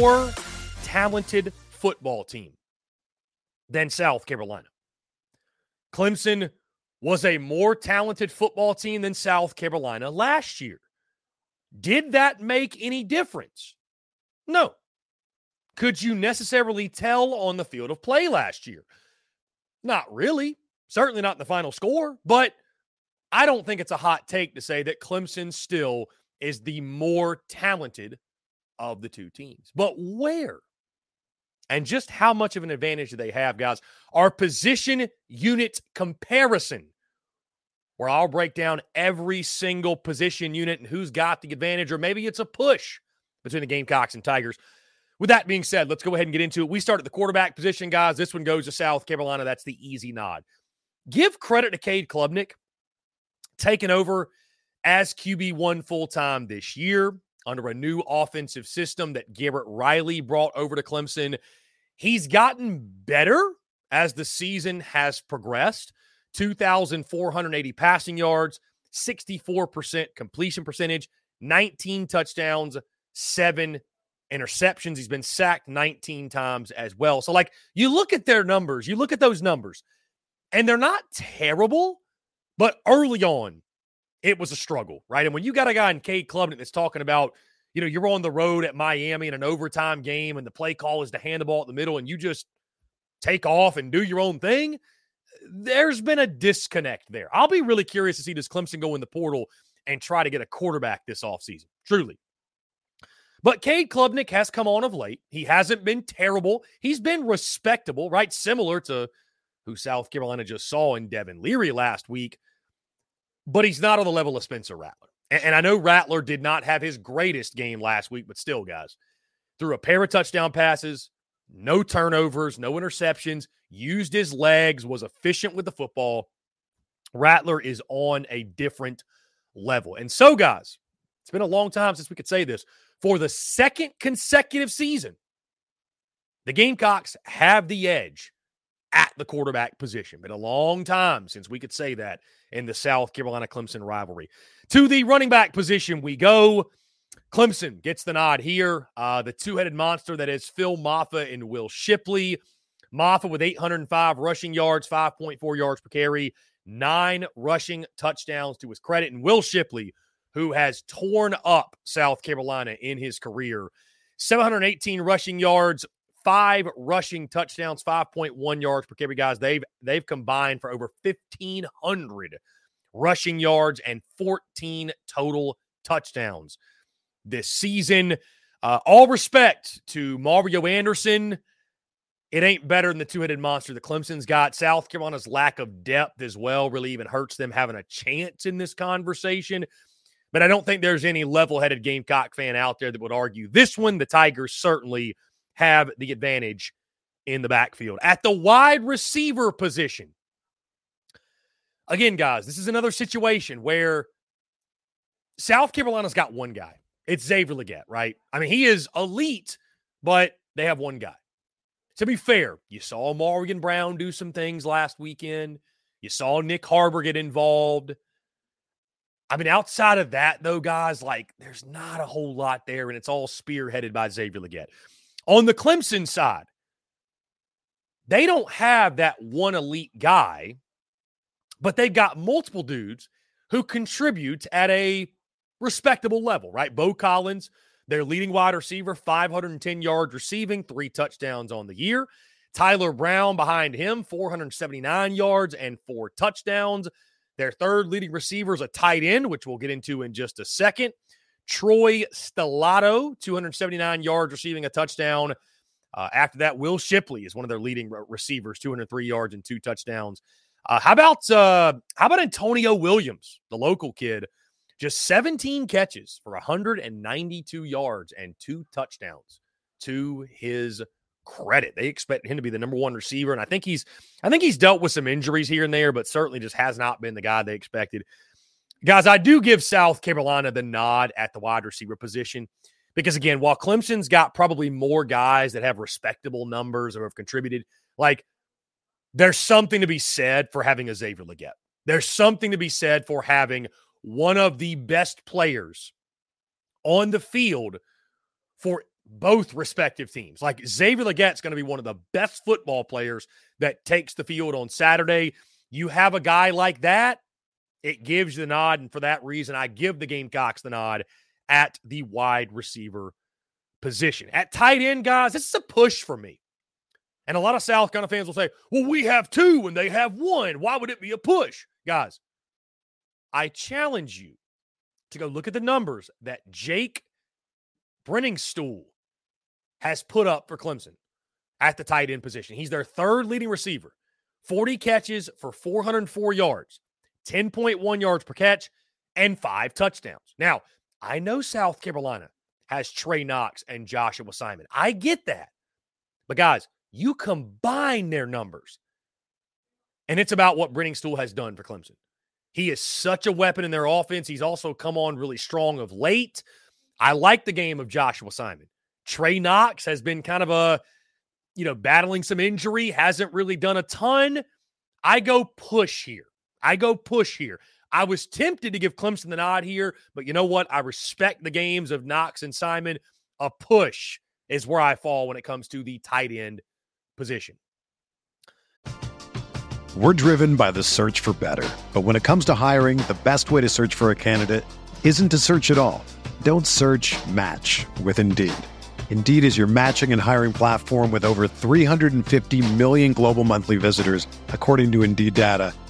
More talented football team than South Carolina. Clemson was a more talented football team than South Carolina last year. Did that make any difference? No. Could you necessarily tell on the field of play last year? Not really. Certainly not in the final score, but I don't think it's a hot take to say that Clemson still is the more talented of the two teams. But where? And just how much of an advantage do they have, guys? Our position unit comparison, where I'll break down every single position unit and who's got the advantage, or maybe it's a push between the Gamecocks and Tigers. With that being said, let's go ahead and get into it. We start at the quarterback position, guys. This one goes to South Carolina. That's the easy nod. Give credit to Cade Klubnik, taking over as QB1 full time this year under a new offensive system that Garrett Riley brought over to Clemson. He's gotten better as the season has progressed 2,480 passing yards, 64% completion percentage, 19 touchdowns, seven interceptions. He's been sacked 19 times as well. So, like, you look at their numbers, you look at those numbers, and they're not terrible, but early on, it was a struggle, right? And when you got a guy in Cade Klubnik that's talking about, you know, you're on the road at Miami in an overtime game and the play call is to hand the ball at the middle and you just take off and do your own thing, there's been a disconnect there. I'll be really curious to see does Clemson go in the portal and try to get a quarterback this offseason. Truly. But Cade Klubnik has come on of late. He hasn't been terrible. He's been respectable, right? Similar to who South Carolina just saw in Devin Leary last week but he's not on the level of Spencer Rattler. And, and I know Rattler did not have his greatest game last week, but still, guys, threw a pair of touchdown passes, no turnovers, no interceptions, used his legs, was efficient with the football. Rattler is on a different level. And so, guys, it's been a long time since we could say this. For the second consecutive season, the Gamecocks have the edge at the quarterback position. Been a long time since we could say that in the South Carolina Clemson rivalry. To the running back position we go. Clemson gets the nod here. Uh, the two headed monster that is Phil Mafah and Will Shipley. Mafah with 805 rushing yards, 5.4 yards per carry, nine rushing touchdowns to his credit. And Will Shipley, who has torn up South Carolina in his career, 718 rushing yards, five rushing touchdowns, 5.1 yards per carry. Guys, they've they've combined for over 1,500 rushing yards and 14 total touchdowns this season. Uh, all respect to Mario Anderson. It ain't better than the two headed monster that Clemson's got. South Carolina's lack of depth as well really even hurts them having a chance in this conversation. But I don't think there's any level headed Gamecock fan out there that would argue this one. The Tigers certainly have the advantage in the backfield. At the wide receiver position, again, guys, this is another situation where South Carolina's got one guy. It's Xavier Legette, right? I mean, he is elite, but they have one guy. To be fair, you saw Morgan Brown do some things last weekend. You saw Nyck Harbor get involved. I mean, outside of that, though, guys, like there's not a whole lot there, and it's all spearheaded by Xavier Legette. On the Clemson side, they don't have that one elite guy, but they've got multiple dudes who contribute at a respectable level, right? Beaux Collins, their leading wide receiver, 510 yards receiving, three touchdowns on the year. Tyler Brown behind him, 479 yards and four touchdowns. Their third leading receiver is a tight end, which we'll get into in just a second. Troy Stellato, 279 yards, receiving a touchdown. Uh, after that, Will Shipley is one of their leading re- receivers, 203 yards and two touchdowns. Uh, how about uh, how about Antonio Williams, the local kid, just 17 catches for 192 yards and two touchdowns to his credit. They expect him to be the number one receiver, and I think he's I think he's dealt with some injuries here and there, but certainly just has not been the guy they expected. Guys, I do give South Carolina the nod at the wide receiver position because, again, while Clemson's got probably more guys that have respectable numbers or have contributed, like there's something to be said for having a Xavier Legette. There's something to be said for having one of the best players on the field for both respective teams. Like Xavier Legette's going to be one of the best football players that takes the field on Saturday. You have a guy like that, it gives you the nod. And for that reason, I give the Gamecocks the nod at the wide receiver position. At tight end, guys, this is a push for me. And a lot of South Carolina fans will say, well, we have two and they have one. Why would it be a push? Guys, I challenge you to go look at the numbers that Jake Briningstool has put up for Clemson at the tight end position. He's their third leading receiver, 40 catches for 404 yards, 10.1 yards per catch, and five touchdowns. Now, I know South Carolina has Trey Knox and Joshua Simon. I get that. But guys, you combine their numbers, and it's about what Briningstool has done for Clemson. He is such a weapon in their offense. He's also come on really strong of late. I like the game of Joshua Simon. Trey Knox has been kind of a, you know, battling some injury, hasn't really done a ton. I go push here. I go push here. I was tempted to give Clemson the nod here, but you know what? I respect the games of Knox and Simon. A push is where I fall when it comes to the tight end position. We're driven by the search for better. But when it comes to hiring, the best way to search for a candidate isn't to search at all. Don't search match with Indeed. Indeed is your matching and hiring platform with over 350 million global monthly visitors, according to Indeed data,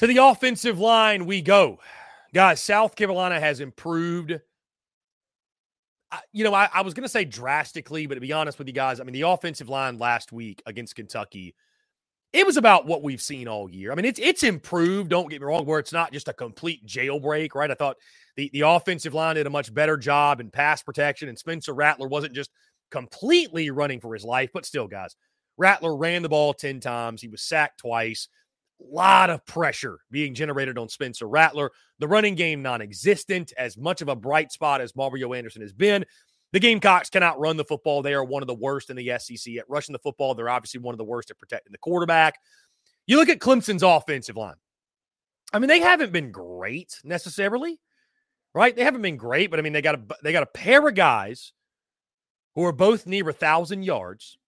To the offensive line we go. Guys, South Carolina has improved. I, you know, I, I was going to say drastically, but to be honest with you guys, I mean, the offensive line last week against Kentucky, it was about what we've seen all year. I mean, it's it's improved. Don't get me wrong, where it's not just a complete jailbreak, right? I thought the the offensive line did a much better job in pass protection, and Spencer Rattler wasn't just completely running for his life, but still, guys, Rattler ran the ball ten times. He was sacked twice lot of pressure being generated on Spencer Rattler. The running game non existent, as much of a bright spot as Mario Anderson has been. The Gamecocks cannot run the football. They are one of the worst in the SEC at rushing the football. They're obviously one of the worst at protecting the quarterback. You look at Clemson's offensive line. I mean, they haven't been great necessarily, right? They haven't been great, but I mean, they got a they got a pair of guys who are both near a thousand yards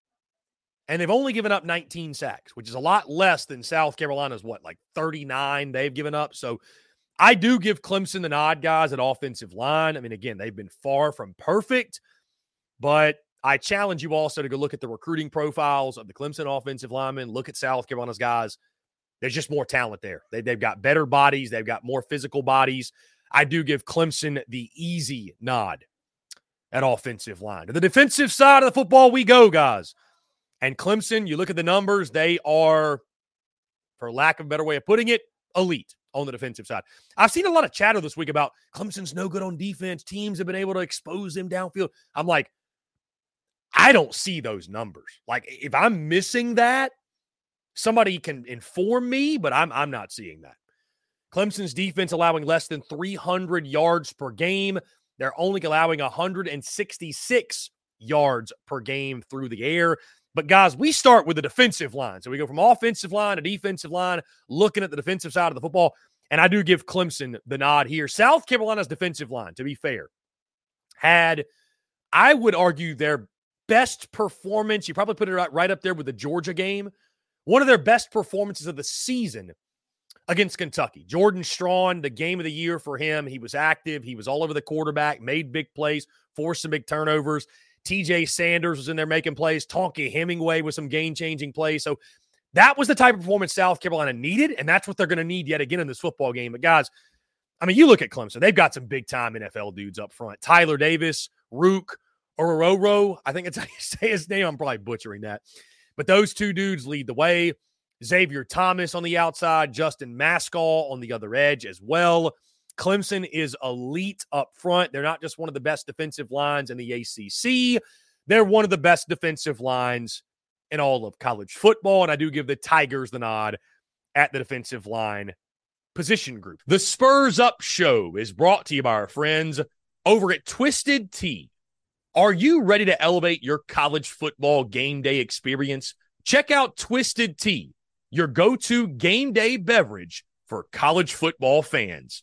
and they've only given up 19 sacks, which is a lot less than South Carolina's what, like 39 they've given up. So I do give Clemson the nod, guys, at offensive line. I mean, again, they've been far from perfect, but I challenge you also to go look at the recruiting profiles of the Clemson offensive linemen, look at South Carolina's guys. There's just more talent there. They, they've got better bodies, they've got more physical bodies. I do give Clemson the easy nod at offensive line. To the defensive side of the football, we go, guys. And Clemson, you look at the numbers, they are, for lack of a better way of putting it, elite on the defensive side. I've seen a lot of chatter this week about Clemson's no good on defense. Teams have been able to expose them downfield. I'm like, I don't see those numbers. Like, if I'm missing that, somebody can inform me, but I'm I'm not seeing that. Clemson's defense allowing less than 300 yards per game. They're only allowing 166 yards per game through the air. But guys, we start with the defensive line. So we go from offensive line to defensive line, looking at the defensive side of the football. And I do give Clemson the nod here. South Carolina's defensive line, to be fair, had, I would argue, their best performance. You probably put it right, up there with the Georgia game. One of their best performances of the season against Kentucky. Jordan Strachan, the game of the year for him. He was active. He was all over the quarterback, made big plays, forced some big turnovers. TJ Sanders was in there making plays. Tonka Hemingway with some game changing plays. So that was the type of performance South Carolina needed, and that's what they're going to need yet again in this football game. But guys, I mean, you look at Clemson; they've got some big time NFL dudes up front. Tyler Davis, Rook, Ororo. I think it's how you say his name. I'm probably butchering that, but those two dudes lead the way. Xavier Thomas on the outside, Justin Mascoll on the other edge as well. Clemson is elite up front. They're not just one of the best defensive lines in the ACC, they're one of the best defensive lines in all of college football. And I do give the Tigers the nod at the defensive line position group. The Spurs Up Show is brought to you by our friends over at Twisted Tea. Are you ready to elevate your college football game day experience? Check out Twisted Tea, your go to game day beverage for college football fans.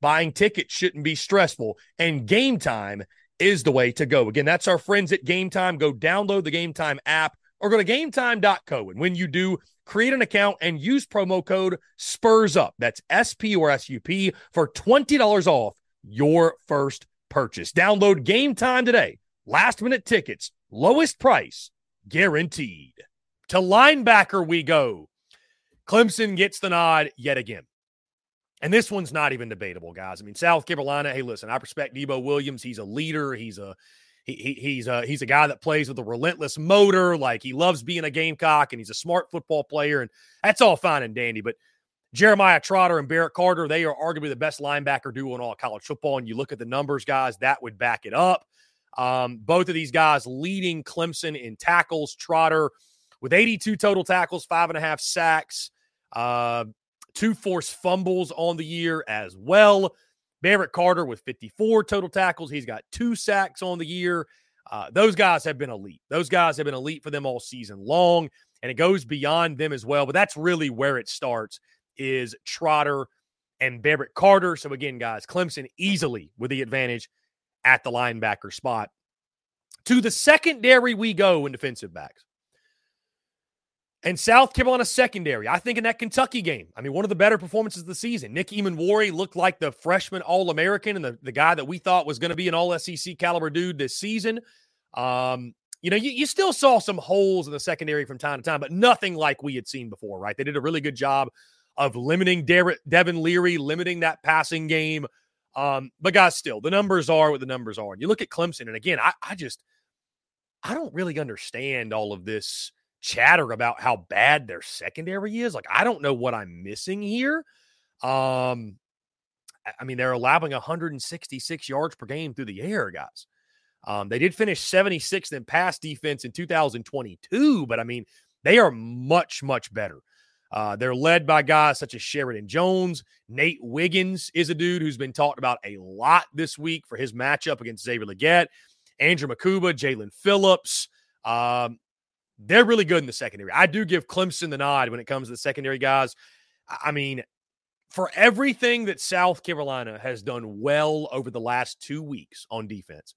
Buying tickets shouldn't be stressful, and game time is the way to go. Again, that's our friends at Game Time. Go download the Game Time app or go to gametime.co. And when you do, create an account and use promo code SPURS UP. That's S P or S U P for $20 off your first purchase. Download Game Time today. Last minute tickets, lowest price guaranteed. To linebacker we go. Clemson gets the nod yet again. And this one's not even debatable, guys. I mean, South Carolina. Hey, listen, I respect Debo Williams. He's a leader. He's a he, he, he's a he's a guy that plays with a relentless motor. Like he loves being a gamecock, and he's a smart football player, and that's all fine and dandy. But Jeremiah Trotter and Barrett Carter, they are arguably the best linebacker duo in all college football. And you look at the numbers, guys, that would back it up. Um, both of these guys leading Clemson in tackles. Trotter with 82 total tackles, five and a half sacks. Uh, two forced fumbles on the year as well. Barrett Carter with 54 total tackles. He's got two sacks on the year. Uh, those guys have been elite. Those guys have been elite for them all season long, and it goes beyond them as well. But that's really where it starts is Trotter and Barrett Carter. So again, guys, Clemson easily with the advantage at the linebacker spot. To the secondary we go in defensive backs. And South Carolina secondary, I think in that Kentucky game, I mean, one of the better performances of the season. Nick Emmanwori looked like the freshman All American and the, the guy that we thought was going to be an All SEC caliber dude this season. Um, you know, you, you still saw some holes in the secondary from time to time, but nothing like we had seen before, right? They did a really good job of limiting Devin Leary, limiting that passing game. Um, but guys, still the numbers are what the numbers are. And you look at Clemson, and again, I, I just I don't really understand all of this chatter about how bad their secondary is. Like, I don't know what I'm missing here. Um, I mean, they're allowing 166 yards per game through the air, guys. Um, they did finish 76th in pass defense in 2022, but I mean, they are much, much better. Uh, they're led by guys such as Sheridan Jones. Nate Wiggins is a dude who's been talked about a lot this week for his matchup against Xavier Legette. Andrew Mukuba, Jalen Phillips. Um, they're really good in the secondary. I do give Clemson the nod when it comes to the secondary guys. I mean, for everything that South Carolina has done well over the last two weeks on defense,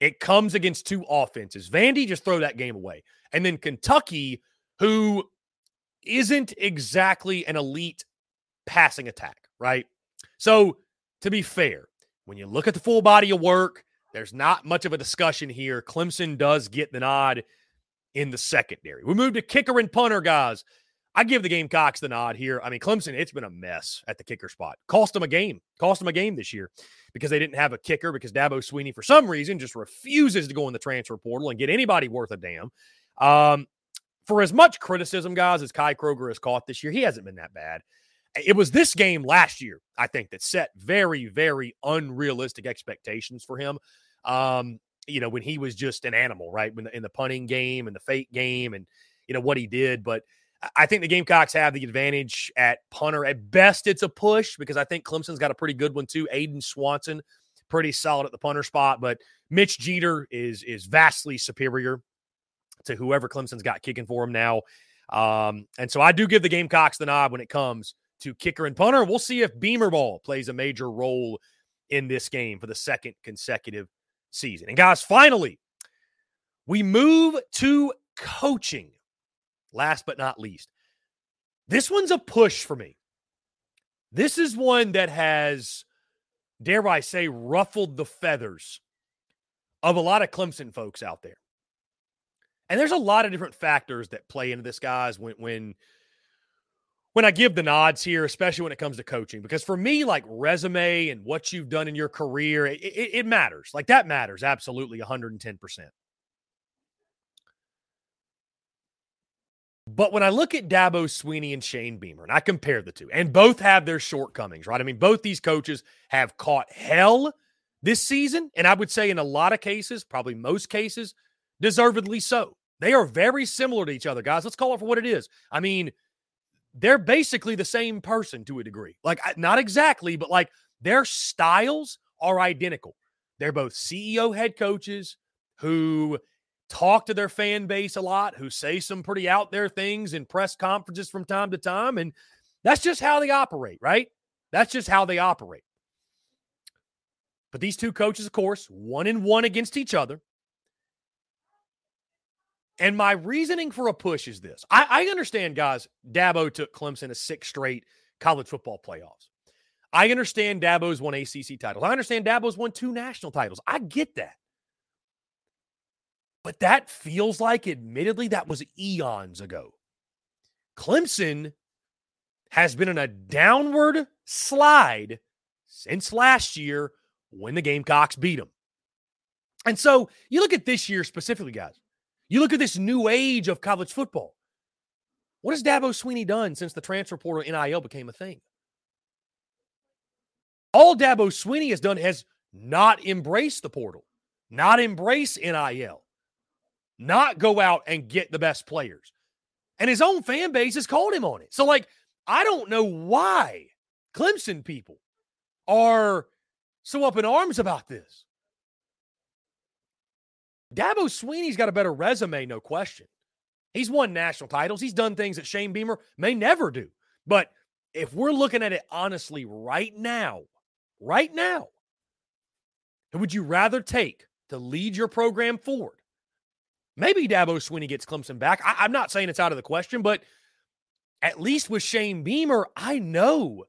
it comes against two offenses. Vandy just throw that game away. And then Kentucky, who isn't exactly an elite passing attack, right? So, to be fair, when you look at the full body of work, there's not much of a discussion here. Clemson does get the nod in the secondary. We move to kicker and punter, guys. I give the Gamecocks the nod here. I mean, Clemson, it's been a mess at the kicker spot. Cost them a game. Cost them a game this year because they didn't have a kicker because Dabo Swinney, for some reason, just refuses to go in the transfer portal and get anybody worth a damn. Um, for as much criticism, guys, as Kai Kroeger has caught this year, he hasn't been that bad. It was this game last year, I think, that set very, very unrealistic expectations for him. Um, you know, when he was just an animal, right? When the, in the punting game and the fake game and, you know, what he did. But I think the Gamecocks have the advantage at punter. At best, it's a push because I think Clemson's got a pretty good one too. Aidan Swanson, pretty solid at the punter spot, but Mitch Jeter is is vastly superior to whoever Clemson's got kicking for him now. Um, and so I do give the Gamecocks the nod when it comes to kicker and punter. We'll see if Beamer ball plays a major role in this game for the second consecutive season. And guys, finally, we move to coaching. Last but not least, this one's a push for me. This is one that has, dare I say, ruffled the feathers of a lot of Clemson folks out there. And there's a lot of different factors that play into this, guys, when when when I give the nods here, especially when it comes to coaching, because for me, like resume and what you've done in your career, it, it, it matters. Like that matters absolutely 110%. But when I look at Dabo Swinney and Shane Beamer, and I compare the two, and both have their shortcomings, right? I mean, both these coaches have caught hell this season. And I would say in a lot of cases, probably most cases, deservedly so. They are very similar to each other, guys. Let's call it for what it is. I mean, they're basically the same person to a degree. Like, not exactly, but like their styles are identical. They're both CEO head coaches who talk to their fan base a lot, who say some pretty out there things in press conferences from time to time. And that's just how they operate, right? That's just how they operate. But these two coaches, of course, one and one against each other. And my reasoning for a push is this I, I understand, guys, Dabo took Clemson to six straight college football playoffs. I understand Dabo's won ACC titles. I understand Dabo's won two national titles. I get that. But that feels like, admittedly, that was eons ago. Clemson has been in a downward slide since last year when the Gamecocks beat them. And so you look at this year specifically, guys. You look at this new age of college football. What has Dabo Swinney done since the transfer portal NIL became a thing? All Dabo Swinney has done has not embraced the portal, not embrace NIL, not go out and get the best players. And his own fan base has called him on it. So, like, I don't know why Clemson people are so up in arms about this. Dabo Swinney's got a better resume, no question. He's won national titles. He's done things that Shane Beamer may never do. But if we're looking at it honestly right now, right now, who would you rather take to lead your program forward? Maybe Dabo Swinney gets Clemson back. I, am not saying it's out of the question, but at least with Shane Beamer, I know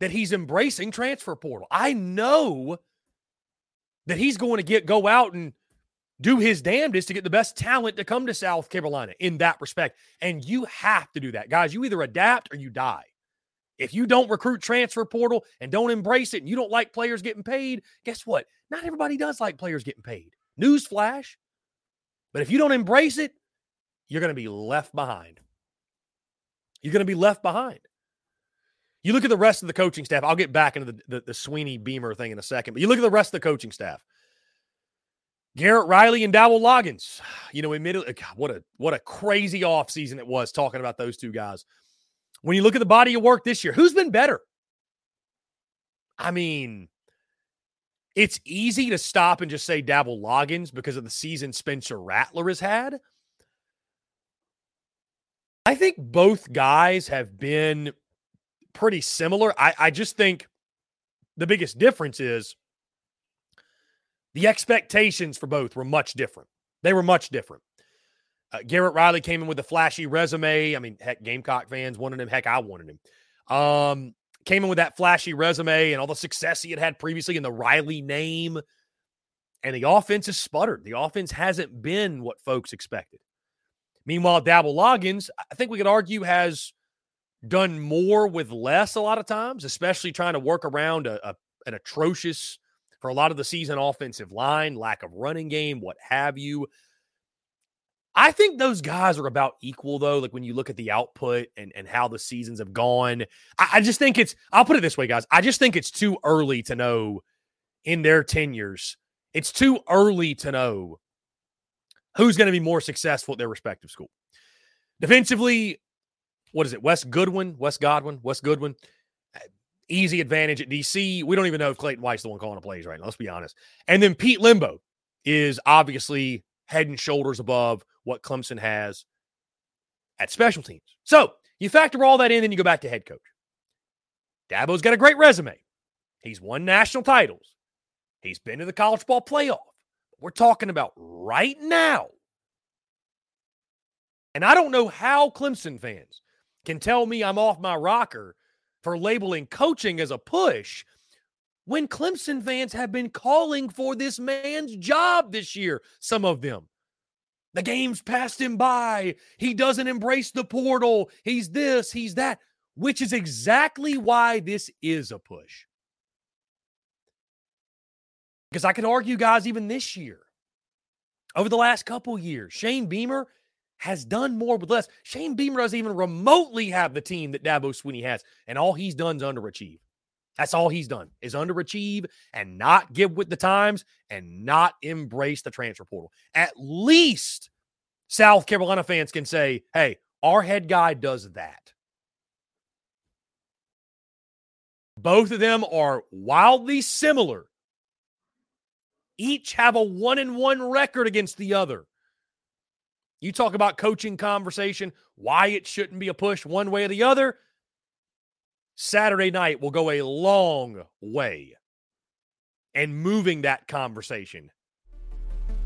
that he's embracing transfer portal. I know that he's going to get go out and do his damnedest to get the best talent to come to South Carolina in that respect. And you have to do that. Guys, you either adapt or you die. If you don't recruit transfer portal and don't embrace it and you don't like players getting paid, guess what? Not everybody does like players getting paid. Newsflash. But if you don't embrace it, you're going to be left behind. You're going to be left behind. You look at the rest of the coaching staff. I'll get back into the, the, the Swinney Beamer thing in a second, but you look at the rest of the coaching staff. Garrett Riley and Dowell Loggains. You know, admittedly, uh, God, what a what a crazy offseason it was talking about those two guys. When you look at the body of work this year, who's been better? I mean, it's easy to stop and just say Dowell Loggains because of the season Spencer Rattler has had. I think both guys have been pretty similar. I, I just think the biggest difference is the expectations for both were much different. They were much different. Uh, Garrett Riley came in with a flashy resume. I mean, heck, Gamecock fans wanted him. Heck, I wanted him. Um, came in with that flashy resume and all the success he had had previously in the Riley name. And the offense has sputtered. The offense hasn't been what folks expected. Meanwhile, Dowell Loggains, I think we could argue, has done more with less a lot of times, especially trying to work around a, a, an atrocious, for a lot of the season, offensive line, lack of running game, what have you. I think those guys are about equal, though. Like when you look at the output and, and how the seasons have gone, I, I just think it's, I'll put it this way, guys. I just think it's too early to know in their tenures. It's too early to know who's going to be more successful at their respective school. Defensively, what is it? Wes Goodwin, Wes Godwin, Wes Goodwin. Easy advantage at DC. We don't even know if Clayton White's the one calling the plays right now. Let's be honest. And then Pete Lembo is obviously head and shoulders above what Clemson has at special teams. So you factor all that in, then you go back to head coach. Dabo's got a great resume. He's won national titles. He's been to the college ball playoff. We're talking about right now. And I don't know how Clemson fans can tell me I'm off my rocker for labeling coaching as a push when Clemson fans have been calling for this man's job this year, some of them. The game's passed him by. He doesn't embrace the portal. He's this, he's that, which is exactly why this is a push. Because I can argue, guys, even this year, over the last couple years, Shane Beamer has done more with less. Shane Beamer doesn't even remotely have the team that Dabo Swinney has, and all he's done is underachieve. That's all he's done is underachieve and not give with the times and not embrace the transfer portal. At least South Carolina fans can say, hey, our head guy does that. Both of them are wildly similar. Each have a one and one record against the other. You talk about coaching conversation, why it shouldn't be a push one way or the other. Saturday night will go a long way and moving that conversation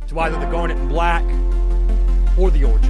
to either the garnet and black or the orange